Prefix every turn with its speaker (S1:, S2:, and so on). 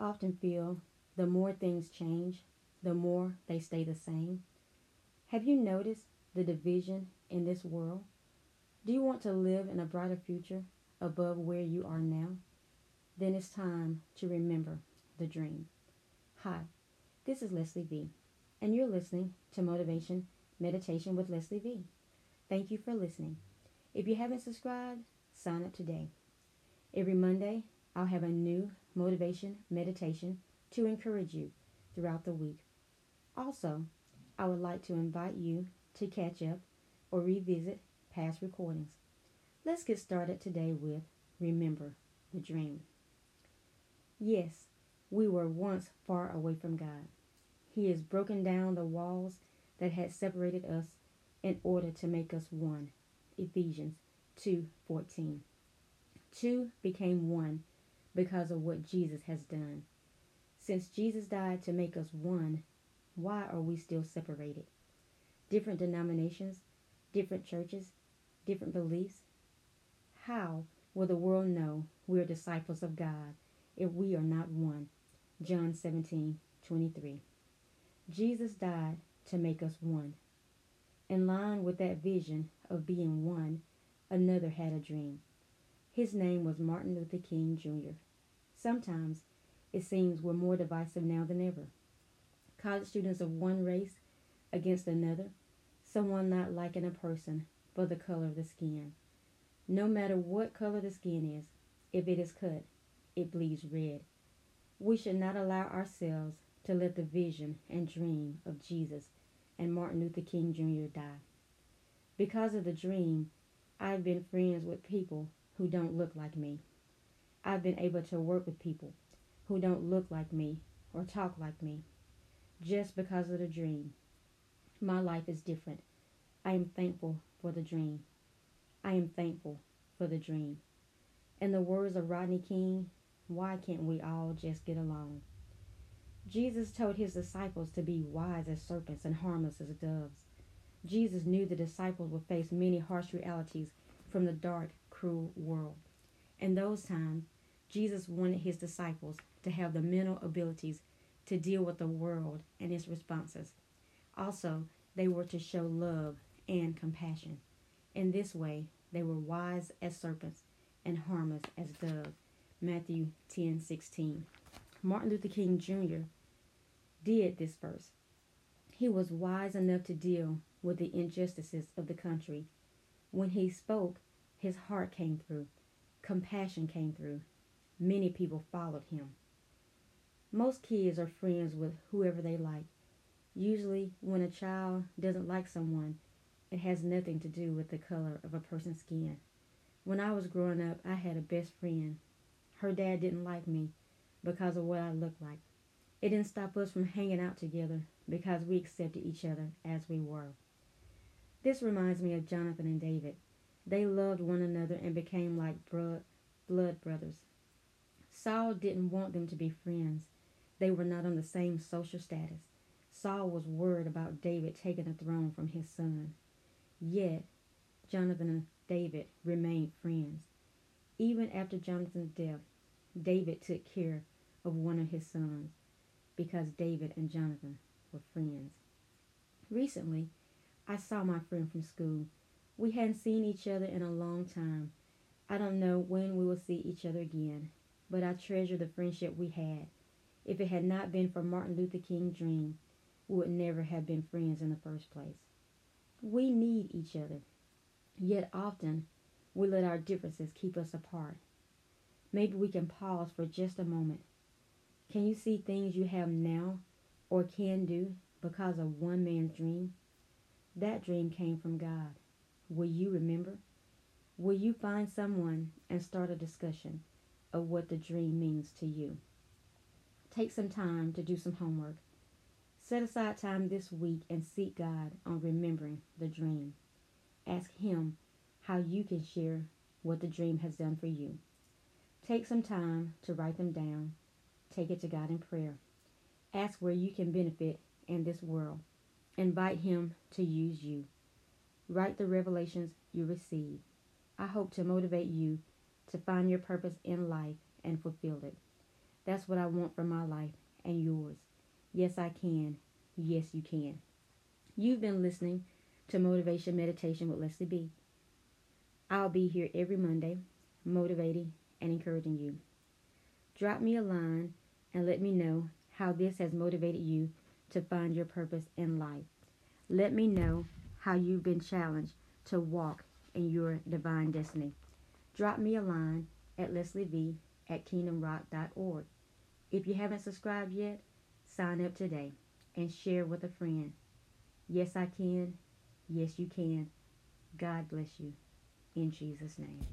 S1: often feel the more things change, the more they stay the same? Have you noticed the division in this world? Do you want to live in a brighter future above where you are now? Then it's time to remember the dream. Hi, this is Leslie V, and you're listening to Motivation Meditation with Leslie V. Thank you for listening. If you haven't subscribed, sign up today. Every Monday, I'll have a new motivation meditation to encourage you throughout the week. Also, I would like to invite you to catch up or revisit past recordings. Let's get started today with Remember the Dream. Yes, we were once far away from God. He has broken down the walls that had separated us in order to make us one. Ephesians 2:14. Two became one because of what Jesus has done. Since Jesus died to make us one, why are we still separated? Different denominations, different churches, different beliefs. How will the world know we are disciples of God if we are not one? John 17, 23. Jesus died to make us one. In line with that vision of being one, another had a dream. His name was Martin Luther King Jr. Sometimes it seems we're more divisive now than ever. College students of one race against another, someone not liking a person for the color of the skin. No matter what color the skin is, if it is cut, it bleeds red. We should not allow ourselves to let the vision and dream of Jesus and Martin Luther King Jr. die. Because of the dream, I've been friends with people who don't look like me. I've been able to work with people who don't look like me or talk like me just because of the dream. My life is different. I am thankful for the dream. I am thankful for the dream. In the words of Rodney King, why can't we all just get along? Jesus told his disciples to be wise as serpents and harmless as doves. Jesus knew the disciples would face many harsh realities from the dark, cruel world. In those times, Jesus wanted his disciples to have the mental abilities to deal with the world and its responses. Also, they were to show love and compassion. In this way, they were wise as serpents and harmless as doves. Matthew 10 16. Martin Luther King Jr. did this first. He was wise enough to deal with the injustices of the country. When he spoke, his heart came through, compassion came through. Many people followed him. Most kids are friends with whoever they like. Usually, when a child doesn't like someone, it has nothing to do with the color of a person's skin. When I was growing up, I had a best friend. Her dad didn't like me because of what I looked like. It didn't stop us from hanging out together because we accepted each other as we were. This reminds me of Jonathan and David. They loved one another and became like blood, brothers. Saul didn't want them to be friends. They were not on the same social status. Saul was worried about David taking the throne from his son. Yet, Jonathan and David remained friends. Even after Jonathan's death, David took care of one of his sons because David and Jonathan were friends. Recently, I saw my friend from school. We hadn't seen each other in a long time. I don't know when we will see each other again, but I treasure the friendship we had. If it had not been for Martin Luther King's dream, we would never have been friends in the first place. We need each other, yet often we let our differences keep us apart. Maybe we can pause for just a moment. Can you see things you have now or can do because of one man's dream? That dream came from God. Will you remember? Will you find someone and start a discussion of what the dream means to you? Take some time to do some homework. Set aside time this week and seek God on remembering the dream. Ask Him how you can share what the dream has done for you. Take some time to write them down. Take it to God in prayer. Ask where you can benefit in this world. Invite Him to use you. Write the revelations you receive. I hope to motivate you to find your purpose in life and fulfill it. That's what I want for my life and yours. Yes, I can. Yes, you can. You've been listening to Motivation Meditation with Leslie V. I'll be here every Monday, motivating and encouraging you. Drop me a line and let me know how this has motivated you to find your purpose in life. Let me know how you've been challenged to walk in your divine destiny. Drop me a line at LeslieV at kingdomrock.org. If you haven't subscribed yet, sign up today and share with a friend. Yes, I can. Yes, you can. God bless you. In Jesus' name.